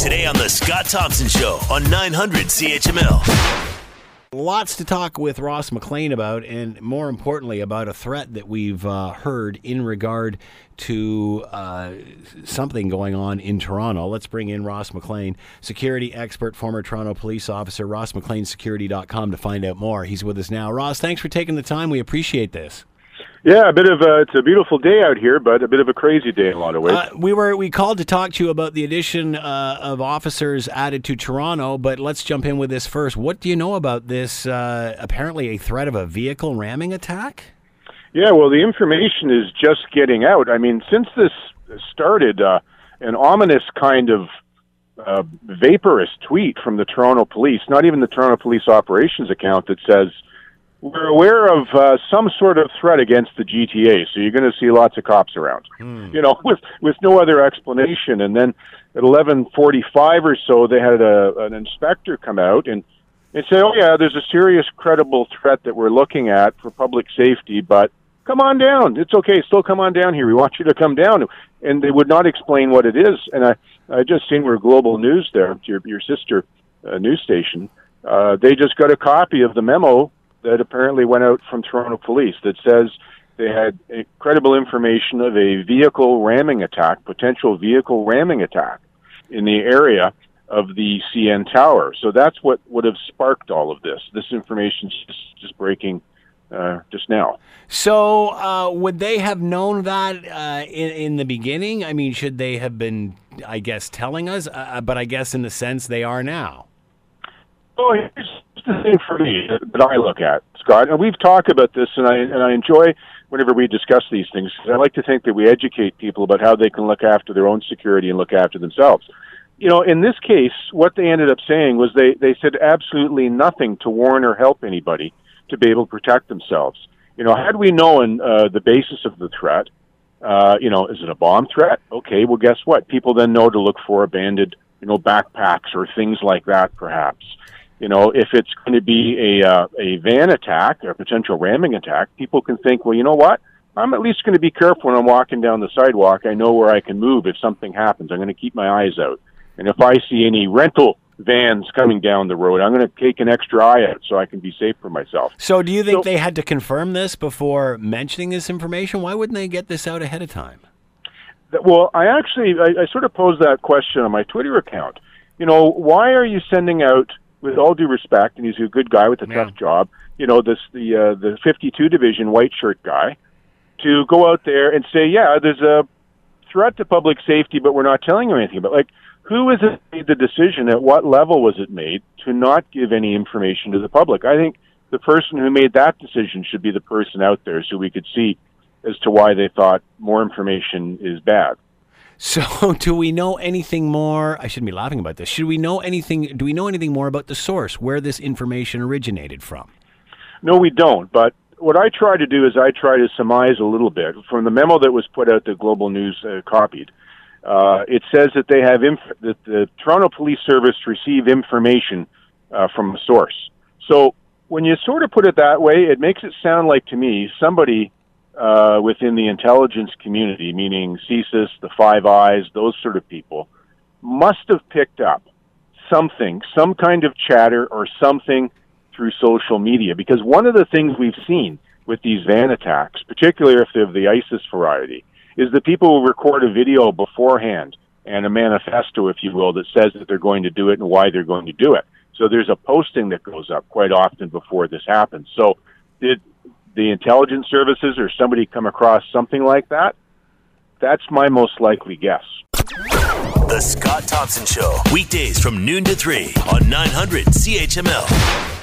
Today on The Scott Thompson Show on 900 CHML. Lots to talk with Ross McLean about, and more importantly, about a threat that we've uh, heard in regard to uh, something going on in Toronto. Let's bring in Ross McLean, security expert, former Toronto police officer, rossmcleansecurity.com to find out more. He's with us now. Ross, thanks for taking the time. We appreciate this. Yeah, a bit of a, it's a beautiful day out here, but a bit of a crazy day in a lot of ways. Uh, we were we called to talk to you about the addition uh, of officers added to Toronto, but let's jump in with this first. What do you know about this? Uh, apparently, a threat of a vehicle ramming attack. Yeah, well, the information is just getting out. I mean, since this started, uh, an ominous kind of uh, vaporous tweet from the Toronto Police, not even the Toronto Police Operations account, that says we're aware of uh, some sort of threat against the GTA, so you're going to see lots of cops around. Hmm. You know, with with no other explanation. And then at 11:45 or so, they had a, an inspector come out and and say, "Oh yeah, there's a serious, credible threat that we're looking at for public safety, but come on down. It's okay. Still come on down here. We want you to come down." And they would not explain what it is. And I I just seen where Global News there, your your sister uh, news station. Uh, they just got a copy of the memo that apparently went out from Toronto Police that says they had credible information of a vehicle ramming attack, potential vehicle ramming attack in the area of the CN Tower. So that's what would have sparked all of this. This information is just, just breaking uh, just now. So, uh, would they have known that uh, in, in the beginning? I mean, should they have been, I guess, telling us? Uh, but I guess in the sense they are now. Oh, here's the thing for me that I look at, Scott, and we've talked about this, and I and I enjoy whenever we discuss these things because I like to think that we educate people about how they can look after their own security and look after themselves. You know, in this case, what they ended up saying was they they said absolutely nothing to warn or help anybody to be able to protect themselves. You know, had we known uh, the basis of the threat, uh, you know, is it a bomb threat? Okay, well, guess what? People then know to look for abandoned, you know, backpacks or things like that, perhaps. You know, if it's going to be a uh, a van attack or a potential ramming attack, people can think, well, you know what? I'm at least going to be careful when I'm walking down the sidewalk. I know where I can move if something happens. I'm going to keep my eyes out. And if I see any rental vans coming down the road, I'm going to take an extra eye out so I can be safe for myself. So, do you think So- they had to confirm this before mentioning this information? Why wouldn't they get this out ahead of time? That- Well, I actually I, I sort of posed that question on my Twitter account. You know, why are you sending out, with all due respect, and he's a good guy with a Yeah. tough job, you know, this the uh, the 52 division white shirt guy, to go out there and say, yeah, there's a threat to public safety, but we're not telling you anything about. Like, who was it made the decision? At what level was it made to not give any information to the public? I think the person who made that decision should be the person out there, so we could see as to why they thought more information is bad. So, do we know anything more? I shouldn't be laughing about this. Should we know anything? Do we know anything more about the source, where this information originated from? No, we don't. But what I try to do is I try to surmise a little bit from the memo that was put out that Global News uh, copied. Uh, it says that they have inf- that the Toronto Police Service receive information uh, from a source. So when you sort of put it that way, it makes it sound like to me somebody uh, within the intelligence community, meaning CSIS, the Five Eyes, those sort of people, must have picked up something, some kind of chatter or something through social media. Because one of the things we've seen with these van attacks, particularly if they're of the ISIS variety, is that people will record a video beforehand and a manifesto, if you will, that says that they're going to do it and why they're going to do it. So there's a posting that goes up quite often before this happens. So did the intelligence services or somebody come across something like that? That's my most likely guess. The Scott Thompson Show. Weekdays from noon to 3 on 900 CHML.